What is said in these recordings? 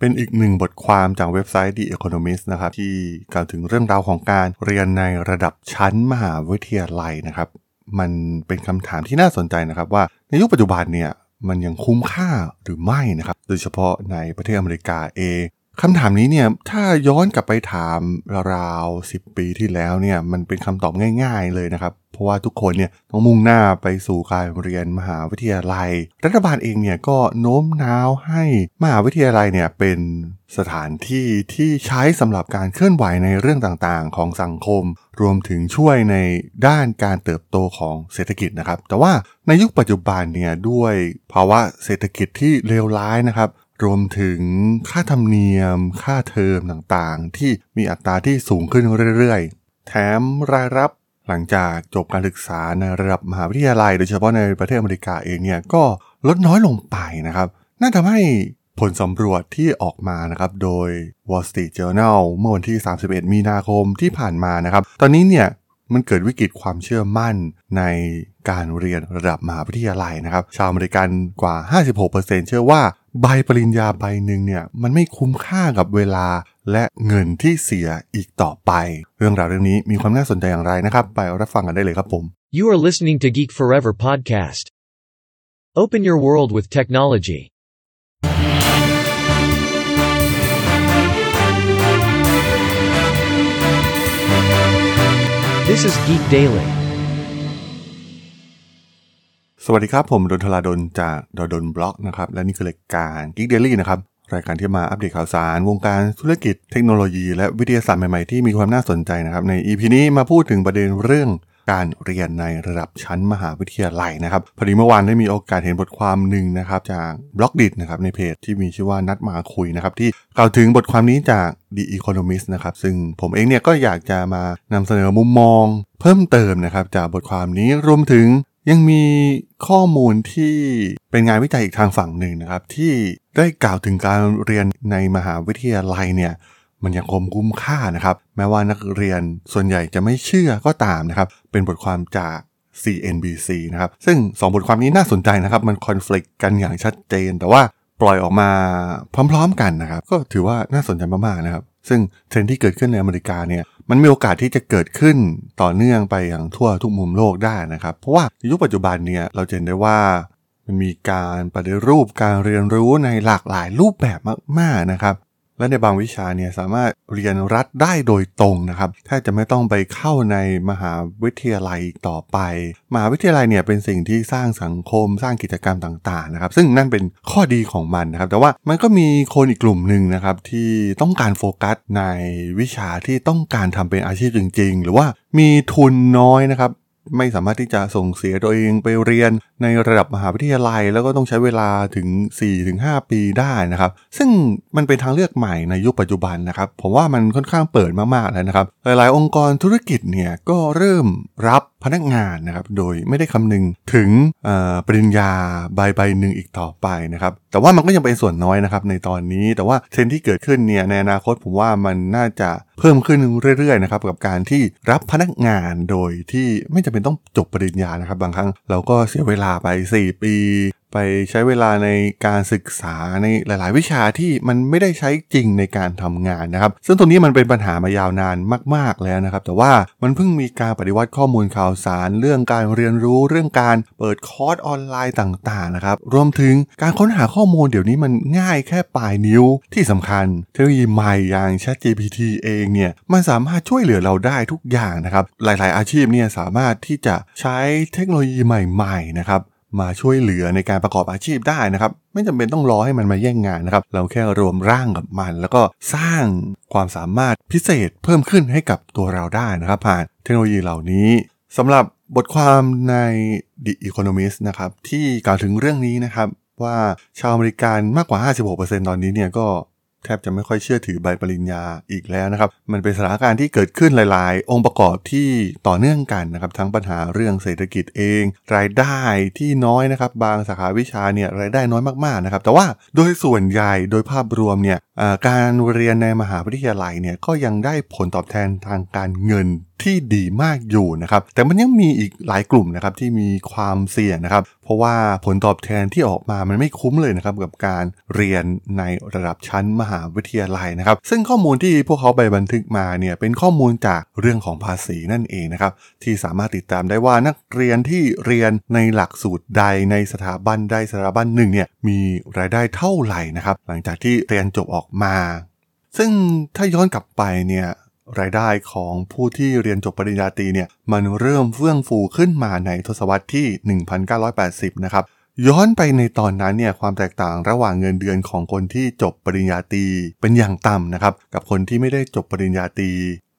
เป็นอีกหนึ่งบทความจากเว็บไซต์ The Economist นะครับที่กล่าวถึงเรื่องราวของการเรียนในระดับชั้นมหาวิทยาลัยนะครับ มันเป็นคำถามที่น่าสนใจนะครับว่าในยุคปัจจุบันเนี่ยมันยังคุ้มค่าหรือไม่นะครับ โดยเฉพาะในประเทศอเมริกาเอง คำถามนี้เนี่ยถ้าย้อนกลับไปถามราวๆ10ปีที่แล้วเนี่ยมันเป็นคำตอบง่าย ๆเลยนะครับ เพราะว่าทุกคนเนี่ยต้องมุ่งหน้าไปสู่การเรียนมหาวิทยาลัย รัฐบาลเองเนี่ยก็โน้มน้าวให้มหาวิทยาลัยเนี่ยเป็นสถานที่ที่ใช้สำหรับการเคลื่อนไหวในเรื่องต่างๆ ของสังคม รวมถึงช่วยในด้านการเติบโตของเศรษฐกิจนะครับ แต่ว่าในยุคปัจจุบันเนี่ยด้วยภาวะเศรษฐกิจที่เลวร้ายนะครับ รวมถึงค่าธรรมเนียม ค่าเทอมต่างๆ ที่มีอัตราที่สูงขึ้นเรื่อยๆ แถมรายรับหลังจากจบการศึกษาในระดับมหาวิทยาลัย โดยเฉพาะในประเทศอเมริกาเองเนี่ยก็ลดน้อยลงไปนะครับ น่าทำให้ผลสำรวจที่ออกมานะครับโดย Wall Street Journal เมื่อวันที่ 31 มีนาคมที่ผ่านมานะครับ ตอนนี้เนี่ยมันเกิดวิกฤตความเชื่อมั่นในการเรียนระดับมหาวิทยาลัยนะครับ ชาวอเมริกันกว่า 56%เชื่อว่า ใบปริญญาใบหนึ่งเนี่ยมันไม่คุ้มค่ากับเวลาและเงินที่เสียอีกต่อไป เรื่องราวเรื่องนี้มีความน่าสนใจอย่างไรนะครับ ไปรับฟังกันได้เลยครับผม You are listening to Geek Forever podcast. Open your world with technology. This is Geek Daily. สวัสดีครับ ผมดนทลาดนจากดดนบล็อกนะครับ และนี่คือรายการ Geek Daily นะครับ รายการที่มาอัปเดตข่าวสาร วงการธุรกิจเทคโนโลยี และวิทยาศาสตร์ใหม่ ๆ ที่มีความน่าสนใจนะครับ ใน EP นี้มาพูดถึงประเด็นเรื่องการเรียนในระดับชั้นมหาวิทยาลัยนะครับพอดีเมื่อวานได้มีโอกาสเห็นบทความหนึ่งนะครับจากบล็อกดินะครับในเพจที่มีชื่อว่านัดมาคุยนะครับที่กล่าวถึงบทความนี้จาก The Economist นะครับซึ่งผมเองเนี่ยก็อยากจะมานำเสนอมุมมอง เพิ่มเติมนะครับจากบทความนี้รวมถึง ยังมีข้อมูลที่เป็นงานวิจัยอีกทางฝั่งหนึ่งนะครับ ที่ได้กล่าวถึงการเรียนในมหาวิทยาลัยเนี่ยมันยังคงคุ้มค่านะครับ แม้ว่านักเรียนส่วนใหญ่จะไม่เชื่อก็ตามนะครับ เป็นบทความจาก CNBC นะครับ ซึ่ง 2 บทความนี้น่าสนใจนะครับ มันคอน FLICT กันอย่างชัดเจน แต่ว่าปล่อยออกมาพร้อม ๆ กันนะครับ ก็ถือว่าน่าสนใจมากๆนะครับ ซึ่งเทรนที่เกิดขึ้นในอเมริกาเนี่ย มันมีโอกาสที่จะเกิดขึ้นต่อเนื่องไปอย่างทั่วทุกมุมโลกได้นะครับ เพราะว่าในยุคปัจจุบันเนี่ยเราเห็นได้ว่ามันมีการปฏิรูปการเรียนรู้ในหลากหลายรูปแบบมาก ๆนะครับ และในบางวิชาเนี่ยสามารถเรียนรัดได้โดยตรงนะครับถ้าจะไม่ต้องไปเข้าในมหาวิทยาลัยต่อไป มหาวิทยาลัยเนี่ยเป็นสิ่งที่สร้างสังคมสร้างกิจกรรมต่างๆนะครับ ซึ่งนั่นเป็นข้อดีของมันนะครับ แต่ว่ามันก็มีคนอีกกลุ่มหนึ่งนะครับที่ต้องการโฟกัสในวิชาที่ต้องการทำเป็นอาชีพจริง ๆ หรือว่ามีทุนน้อยนะครับ ไม่สามารถที่จะส่งเสียตัวเองไปเรียนในระดับมหาวิทยาลัย แล้วก็ต้องใช้เวลาถึง 4-5 ปีได้นะครับ ซึ่งมันเป็นทางเลือกใหม่ในยุคปัจจุบันนะครับ ผมว่ามันค่อนข้างเปิดมากๆแล้วนะครับ หลายๆ องค์กรธุรกิจเนี่ยก็เริ่มรับพนักงานนะครับ โดยไม่ได้คำนึงถึงปริญญาใบใบหนึ่งอีกต่อไปนะครับ แต่ว่ามันก็ยังเป็นส่วนน้อยนะครับในตอนนี้ แต่ว่าเทรนด์ที่เกิดขึ้นเนี่ยในอนาคตผมว่ามันน่าจะเพิ่มขึ้นเรื่อยๆนะครับกับการที่รับพนักงานโดยที่ไม่จำเป็นต้องจบปริญญานะครับ บางครั้งเราก็เสียเวลาไป 4 ปี ไปใช้เวลาในการศึกษาในหลาย ๆ วิชาที่มันไม่ได้ใช้จริงในการทำงานนะครับ ซึ่งตรงนี้มันเป็นปัญหามายาวนานมาก ๆ แล้วนะครับ แต่ว่ามันเพิ่งมีการปฏิวัติข้อมูลข่าวสาร เรื่องการเรียนรู้เรื่องการเปิดคอร์สออนไลน์ต่าง ๆ นะครับ รวมถึงการค้นหาข้อมูลเดี๋ยวนี้มันง่ายแค่ปลายนิ้วที่สำคัญ เทคโนโลยีใหม่อย่าง ChatGPT เองเนี่ยมันสามารถช่วยเหลือเราได้ทุกอย่างนะครับ หลาย ๆ อาชีพเนี่ยสามารถที่จะใช้เทคโนโลยีใหม่ ๆ นะครับ มาช่วยเหลือในการประกอบอาชีพได้นะครับ ไม่จำเป็นต้องรอให้มันมาแย่งงานนะครับ เราแค่รวมร่างกับมัน แล้วก็สร้างความสามารถพิเศษเพิ่มขึ้นให้กับตัวเราได้นะครับ ผ่านเทคโนโลยีเหล่านี้สำหรับบทความใน The Economist นะครับที่กล่าวถึงเรื่องนี้นะครับว่าชาวอเมริกันมากกว่า 56%ตอนนี้เนี่ยก็ แทบจะไม่ค่อยเชื่อถือใบปริญญาอีกแล้วนะครับ มันเป็นสถานการณ์ที่เกิดขึ้นหลาย ๆ องค์ประกอบที่ต่อเนื่องกันนะครับ ทั้งปัญหาเรื่องเศรษฐกิจเอง รายได้ที่น้อยนะครับ บางสาขาวิชาเนี่ยรายได้น้อยมาก ๆ นะครับ แต่ว่าโดยส่วนใหญ่โดยภาพรวมเนี่ย การเรียนในมหาวิทยาลัยเนี่ยก็ยังได้ผลตอบแทนทางการเงินที่ดีมากอยู่นะครับ แต่มันยังมีอีกหลายกลุ่มนะครับที่มีความเสี่ยงนะครับ เพราะว่าผลตอบแทนที่ออกมามันไม่คุ้มเลยนะครับกับการเรียนในระดับชั้นมหาวิทยาลัยนะครับ ซึ่งข้อมูลที่พวกเขาไปบันทึกมาเนี่ยเป็นข้อมูลจากเรื่องของภาษีนั่นเองนะครับที่สามารถติดตามได้ว่านักเรียนที่เรียนในหลักสูตรใดในสถาบันใดสถาบันหนึ่งเนี่ยมีรายได้เท่าไหร่นะครับหลังจากที่เรียนจบออกมา ซึ่งถ้าย้อนกลับไปเนี่ยรายได้ของผู้ที่เรียนจบปริญญาตรีเนี่ยมันเริ่มเฟื่องฟูขึ้นมาในทศวรรษที่ 1980 นะครับ ย้อนไปในตอนนั้นเนี่ยความแตกต่างระหว่างเงินเดือนของคนที่จบปริญญาตรีเป็นอย่างต่ำนะครับ กับคนที่ไม่ได้จบปริญญาตรี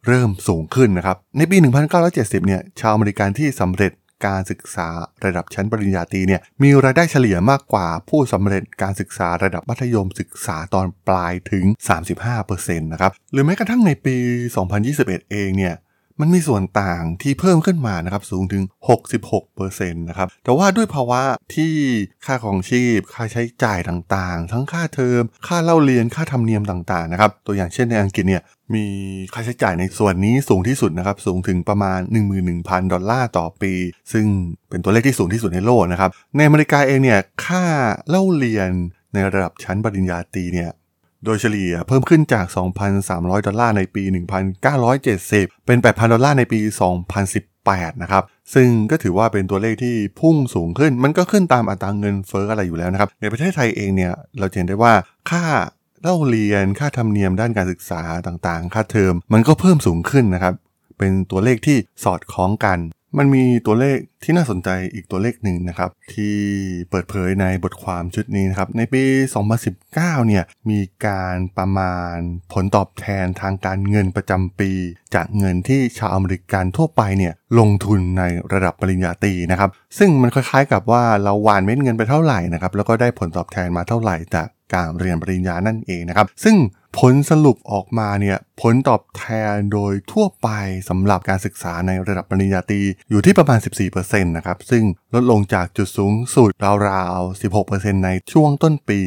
เริ่มสูงขึ้นนะครับ ในปี 1970 เนี่ยชาวอเมริกันที่สำเร็จ การศึกษาระดับชั้นปริญญาตรีเนี่ยมีรายได้เฉลี่ยมากกว่าผู้สำเร็จการศึกษาระดับมัธยมศึกษาตอนปลายถึง 35%นะครับหรือแม้กระทั่งในปี 2021 เองเนี่ยมันมีส่วนต่างที่เพิ่มขึ้นมานะครับสูงถึง 66%นะครับแต่ว่าด้วยภาวะที่ค่าของชีพ ค่าใช้จ่ายต่างๆ ทั้งค่าเทอม ค่าเล่าเรียนค่าธรรมเนียมต่างๆนะครับตัวอย่างเช่นในอังกฤษเนี่ย มีค่าใช้จ่ายในส่วนนี้สูงที่สุดนะครับ สูงถึงประมาณ 11,000 ดอลลาร์ต่อปี ซึ่งเป็นตัวเลขที่สูงที่สุดในโลกนะครับ ในอเมริกาเองเนี่ยค่าเล่าเรียนในระดับชั้นปริญญาตรีเนี่ยโดยเฉลี่ยเพิ่มขึ้นจาก 2,300 ดอลลาร์ในปี 1970 เป็น 8,000 ดอลลาร์ในปี 2018 นะครับ ซึ่งก็ถือว่าเป็นตัวเลขที่พุ่งสูงขึ้น มันก็ขึ้นตามอัตราเงินเฟ้ออะไรอยู่แล้วนะครับ ในประเทศไทยเองเนี่ย เราเห็นได้ว่าค่า เล่าเรียนค่าธรรมเนียมด้านการศึกษาต่างๆ ค่าเทอมมันก็เพิ่มสูงขึ้นนะครับ เป็นตัวเลขที่สอดคล้องกัน มันมีตัวเลขที่น่าสนใจอีกตัวเลขหนึ่งนะครับ ที่เปิดเผยในบทความชุดนี้นะครับ ในปี 2019 เนี่ยมีการประมาณผลตอบแทนทางการเงินประจำปี จากเงินที่ชาวอเมริกันทั่วไปเนี่ยลงทุนในระดับปริญญาตรีนะครับ ซึ่งมันคล้ายๆกับว่าเราหวานเม็ดเงินไปเท่าไหร่นะครับแล้วก็ได้ผลตอบแทนมาเท่าไหร่จาก การเรียนปริญญานั่นเองนะครับ ซึ่งผลสรุปออกมาเนี่ยผลตอบแทนโดยทั่วไปสำหรับการศึกษาในระดับปริญญาตรีอยู่ที่ประมาณ 14%นะครับซึ่ง ลดลงจากจุดสูงสุดราวๆ 16%ในช่วงต้นปี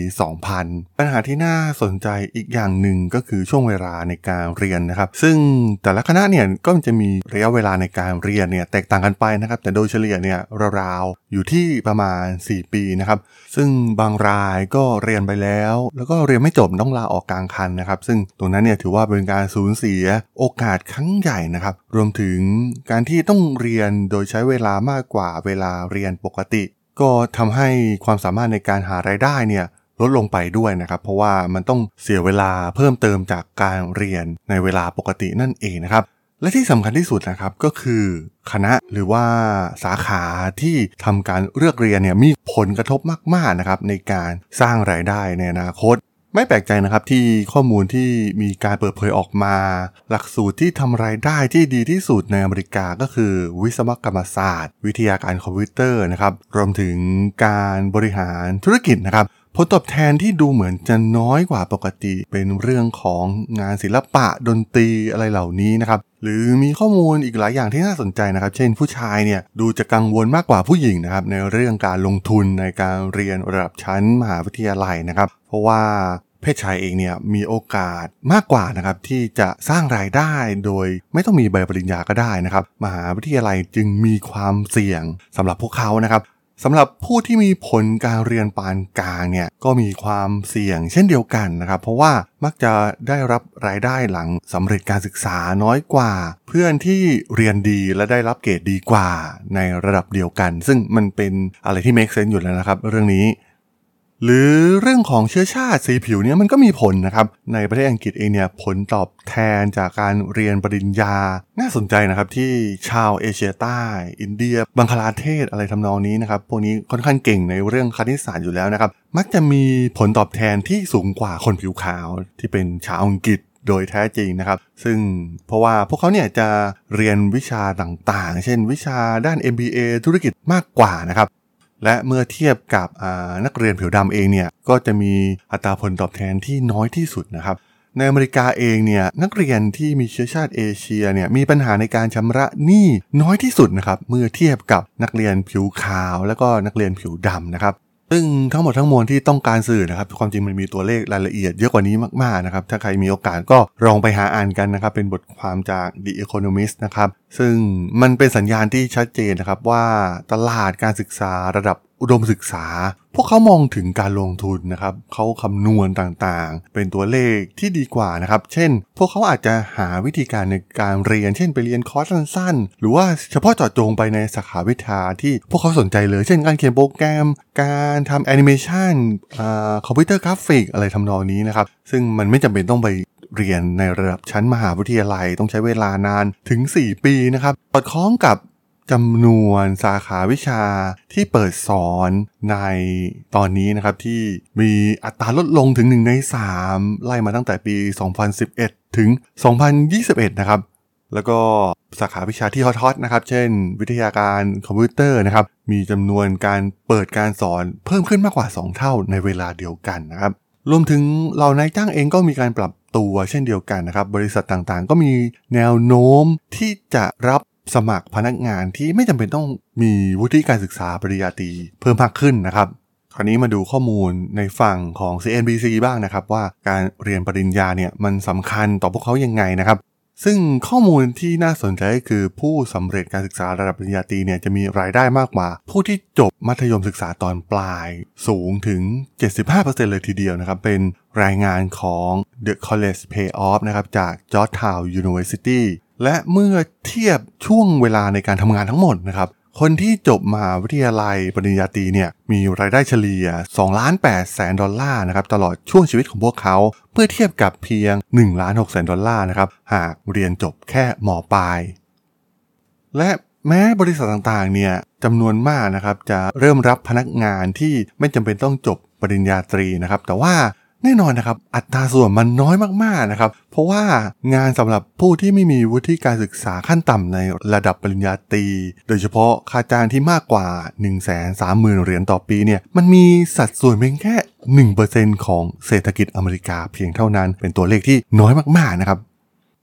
2000 ปัญหาที่น่าสนใจอีกอย่างหนึ่งก็คือช่วงเวลาในการเรียนนะครับ ซึ่งแต่ละคณะเนี่ยก็จะมีระยะเวลาในการเรียนเนี่ยแตกต่างกันไปนะครับ แต่โดยเฉลี่ยเนี่ยราวๆ อยู่ที่ประมาณ 4 ปีนะครับ ซึ่งบางรายก็เรียนไปแล้ว แล้วก็เรียนไม่จบต้องลาออกกลางคันนะครับ ซึ่งตรงนั้นเนี่ยถือว่าเป็นการสูญเสียโอกาสครั้งใหญ่นะครับ รวมถึงการที่ต้องเรียนโดยใช้เวลามากกว่าเวลาเรียนปกติ ก็ทำให้ความสามารถในการหารายได้เนี่ยลดลงไปด้วยนะครับ เพราะว่ามันต้องเสียเวลาเพิ่มเติมจากการเรียนในเวลาปกตินั่นเองนะครับ และที่สำคัญที่สุดนะครับก็คือคณะหรือว่าสาขาที่ทำการเลือกเรียนเนี่ยมีผลกระทบมากๆนะครับในการสร้างรายได้ในอนาคต ไม่แปลกใจนะครับที่ข้อมูลที่มีการเปิดเผยออกมา หลักสูตรที่ทำรายได้ที่ดีที่สุดในอเมริกาก็คือ วิศวกรรมศาสตร์ วิทยาการคอมพิวเตอร์นะครับรวมถึงการบริหารธุรกิจนะครับ ผลตอบแทนที่ดูเหมือนจะน้อยกว่าปกติ เป็นเรื่องของงานศิลปะดนตรีอะไรเหล่านี้นะครับหรือมีข้อมูลอีกหลายอย่างที่น่าสนใจนะครับ เช่นผู้ชายเนี่ยดูจะกังวลมากกว่าผู้หญิงนะครับในเรื่องการลงทุนในการเรียนระดับชั้นมหาวิทยาลัยนะครับ เพราะว่าเพศชายเองเนี่ยมีโอกาสมากกว่านะครับที่จะสร้างรายได้โดยไม่ต้องมีใบปริญญาก็ได้นะครับ มหาวิทยาลัยจึงมีความเสี่ยงสำหรับพวกเขานะครับ สำหรับผู้ที่มีผลการเรียนปานกลางเนี่ยก็มีความเสี่ยงเช่นเดียวกันนะครับ เพราะว่ามักจะได้รับรายได้หลังสำเร็จการศึกษาน้อยกว่า เพื่อนที่เรียนดีและได้รับเกรดดีกว่าในระดับเดียวกัน ซึ่งมันเป็นอะไรที่ make sense อยู่แล้วนะครับ เรื่องนี้ หรือเรื่องของเชื้อชาติสีผิวเนี่ยมันก็มีผลนะครับ ในประเทศอังกฤษเองเนี่ยผลตอบแทนจากการเรียนปริญญา น่าสนใจนะครับที่ชาวเอเชียใต้ อินเดีย บังคลาเทศอะไรทำนองนี้นะครับ พวกนี้ค่อนข้างเก่งในเรื่องคณิตศาสตร์อยู่แล้วนะครับ มักจะมีผลตอบแทนที่สูงกว่าคนผิวขาวที่เป็นชาวอังกฤษโดยแท้จริงนะครับ ซึ่งเพราะว่าพวกเขาเนี่ยจะเรียนวิชาต่างๆ เช่นวิชาด้าน MBA ธุรกิจมากกว่านะครับ และเมื่อเทียบกับนักเรียนผิวดำเองเนี่ยก็จะมีอัตราผลตอบแทนที่น้อยที่สุดนะครับในอเมริกาเองเนี่ยนักเรียนที่มีเชื้อชาติเอเชียเนี่ยมีปัญหาในการชำระหนี้น้อยที่สุดนะครับเมื่อเทียบกับนักเรียนผิวขาว และก็นักเรียนผิวดำนะครับ ซึ่งทั้งหมดทั้งมวลที่ต้องการสื่อนะครับ ความจริงมันมีตัวเลขรายละเอียดเยอะกว่านี้มากๆนะครับ ถ้าใครมีโอกาสก็ลองไปหาอ่านกันนะครับ เป็นบทความจาก The Economist นะครับ ซึ่งมันเป็นสัญญาณที่ชัดเจนนะครับว่าตลาดการศึกษาระดับ อุดมศึกษา พวกเขามองถึงการลงทุนนะครับเขาคำนวณต่างๆ เป็นตัวเลขที่ดีกว่านะครับ เช่น พวกเขาอาจจะหาวิธีการในการเรียน เช่นไปเรียนคอร์สสั้นๆ หรือว่าเฉพาะเจาะจงไปในสาขาวิชาที่พวกเขาสนใจเลย เช่น การเขียนโปรแกรม การทำแอนิเมชันคอมพิวเตอร์กราฟิกอะไรทำนองนี้นะครับ ซึ่งมันไม่จำเป็นต้องไปเรียนในระดับชั้นมหาวิทยาลัยต้องใช้เวลานานถึง 4 ปีนะครับสอดคล้องกับ จำนวนสาขาวิชาที่เปิดสอนในตอนนี้นะครับที่มีอัตราลดลงถึง 1 ใน 3 ไล่มาตั้งแต่ปี 2011 ถึง 2021 นะครับ แล้วก็สาขาวิชาที่ฮอตๆนะครับ เช่น วิทยาการคอมพิวเตอร์นะครับ มีจำนวนการเปิดการสอนเพิ่มขึ้นมากกว่า 2 เท่าในเวลาเดียวกันนะครับ รวมถึงเหล่านายจ้างเองก็มีการปรับตัวเช่นเดียวกันนะครับ บริษัทต่างๆ ก็มีแนวโน้มที่จะรับ สมัครพนักงานที่ไม่จำเป็นต้องมีวุฒิการศึกษาปริญญาตรีเพิ่มมากขึ้นนะครับ คราวนี้มาดูข้อมูลในฝั่งของ CNBC บ้างนะครับ ว่าการเรียนปริญญาเนี่ยมันสำคัญต่อพวกเขายังไงนะครับ ซึ่งข้อมูลที่น่าสนใจก็คือผู้สำเร็จการศึกษาระดับปริญญาตรีเนี่ยจะมีรายได้มากกว่า ผู้ที่จบมัธยมศึกษาตอนปลายสูงถึง 75%เลยทีเดียวนะครับ เป็นรายงานของ The College Payoff นะครับจาก Georgetown University และเมื่อเทียบช่วงเวลาในการทำงานทั้งหมดนะครับ คนที่จบมหาวิทยาลัยปริญญาตรีเนี่ยมีรายได้เฉลี่ย2ล้าน8แสนดอลลาร์นะครับตลอดช่วงชีวิตของพวกเขาเพื่อเทียบกับเพียง1ล้าน6แสนดอลลาร์นะครับหากเรียนจบแค่มปลาย และแม้บริษัทต่างๆ เนี่ยจำนวนมากนะครับจะเริ่มรับพนักงานที่ไม่จำเป็นต้องจบปริญญาตรีนะครับ แต่ว่า แน่นอนนะครับ อัตราส่วนมันน้อยมากๆนะครับ เพราะว่างานสำหรับผู้ที่ไม่มีวุฒิการศึกษาขั้นต่ำในระดับปริญญาตรี โดยเฉพาะค่าจ้างที่มากกว่า 1 3 0 0 0 0 เหรียญต่อปีเนี่ย มันมีสัดส่วนเพียงแค่ 1%ของเศรษฐกิจอเมริกาเพียงเท่านั้น เป็นตัวเลขที่น้อยมากๆนะครับ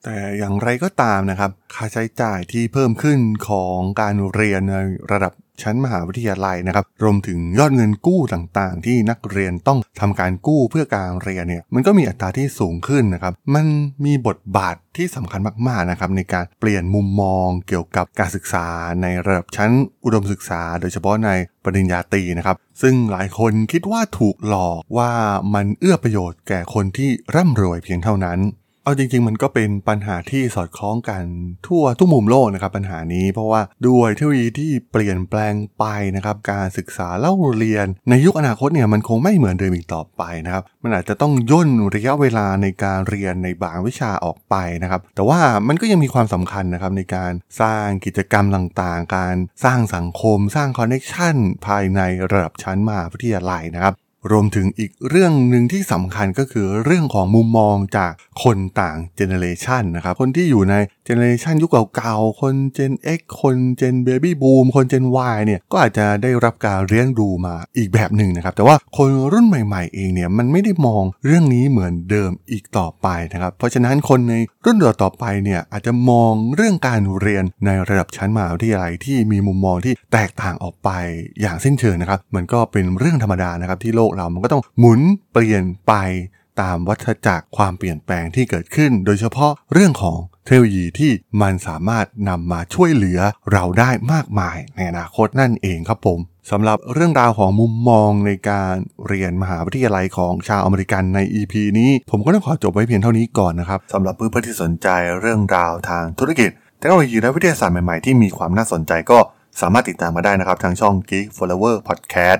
แต่อย่างไรก็ตามนะครับ ค่าใช้จ่ายที่เพิ่มขึ้นของการเรียนในระดับ ชั้นมหาวิทยาลัยนะครับ รวมถึงยอดเงินกู้ต่างๆ ที่นักเรียนต้องทำการกู้เพื่อการเรียนเนี่ย มันก็มีอัตราที่สูงขึ้นนะครับ มันมีบทบาทที่สำคัญมากๆนะครับในการเปลี่ยนมุมมองเกี่ยวกับการศึกษาในระดับชั้นอุดมศึกษา โดยเฉพาะในปริญญาตรีนะครับ ซึ่งหลายคนคิดว่าถูกหลอกว่ามันเอื้อประโยชน์แก่คนที่ร่ำรวยเพียงเท่านั้น เอาจริงๆ มันก็เป็นปัญหาที่สอดคล้องกันทั่วทุกมุมโลกนะครับปัญหานี้เพราะว่าด้วยเทคโนโลยีที่เปลี่ยนแปลงไปนะครับการศึกษาเล่าเรียน ในยุคอนาคตเนี่ยมันคงไม่เหมือนเดิมอีกต่อไปนะครับมันอาจจะต้องย่นระยะเวลาในการเรียนในบางวิชาออกไปนะครับแต่ว่ามันก็ยังมีความสำคัญนะครับในการสร้างกิจกรรมต่างๆ การสร้างสังคม สร้าง connection ภายในระดับชั้นมหาวิทยาลัยนะครับ รวมถึงอีกเรื่องหนึ่งที่สำคัญก็คือเรื่องของมุมมองจากคนต่าง generation นะครับ คนที่อยู่ใน generation ยุคเก่าๆ คน Gen X คน Gen Baby Boom คน Gen Y เนี่ยก็อาจจะได้รับการเลี้ยงดูมาอีกแบบหนึ่งนะครับ แต่ว่าคนรุ่นใหม่ๆเองเนี่ยมันไม่ได้มองเรื่องนี้เหมือนเดิมอีกต่อไปนะครับ เพราะฉะนั้นคนในรุ่นต่อไปเนี่ยอาจจะมองเรื่องการเรียนในระดับชั้นมหาวิทยาลัยที่มีมุมมองที่แตกต่างออกไปอย่างสิ้นเชิงนะครับ มันก็เป็นเรื่องธรรมดานะครับที่โลกเรามันก็ต้องหมุนเปลี่ยนไปตามวัฏจักรความเปลี่ยนแปลงที่เกิดขึ้น โดยเฉพาะเรื่องของเทคโนโลยีที่มันสามารถนำมาช่วยเหลือเราได้มากมายในอนาคตนั่นเองครับผมสำหรับเรื่องราวของมุมมองในการเรียนมหาวิทยาลัยของชาวอเมริกันใน EP นี้ ผมก็ต้องขอจบไว้เพียงเท่านี้ก่อนนะครับสำหรับเพื่อนๆที่สนใจเรื่องราวทางธุรกิจเทคโนโลยีและวิทยาศาสตร์ใหม่ๆที่มีความน่าสนใจก็สามารถติดตามมาได้นะครับทางช่อง Geek Forever Podcast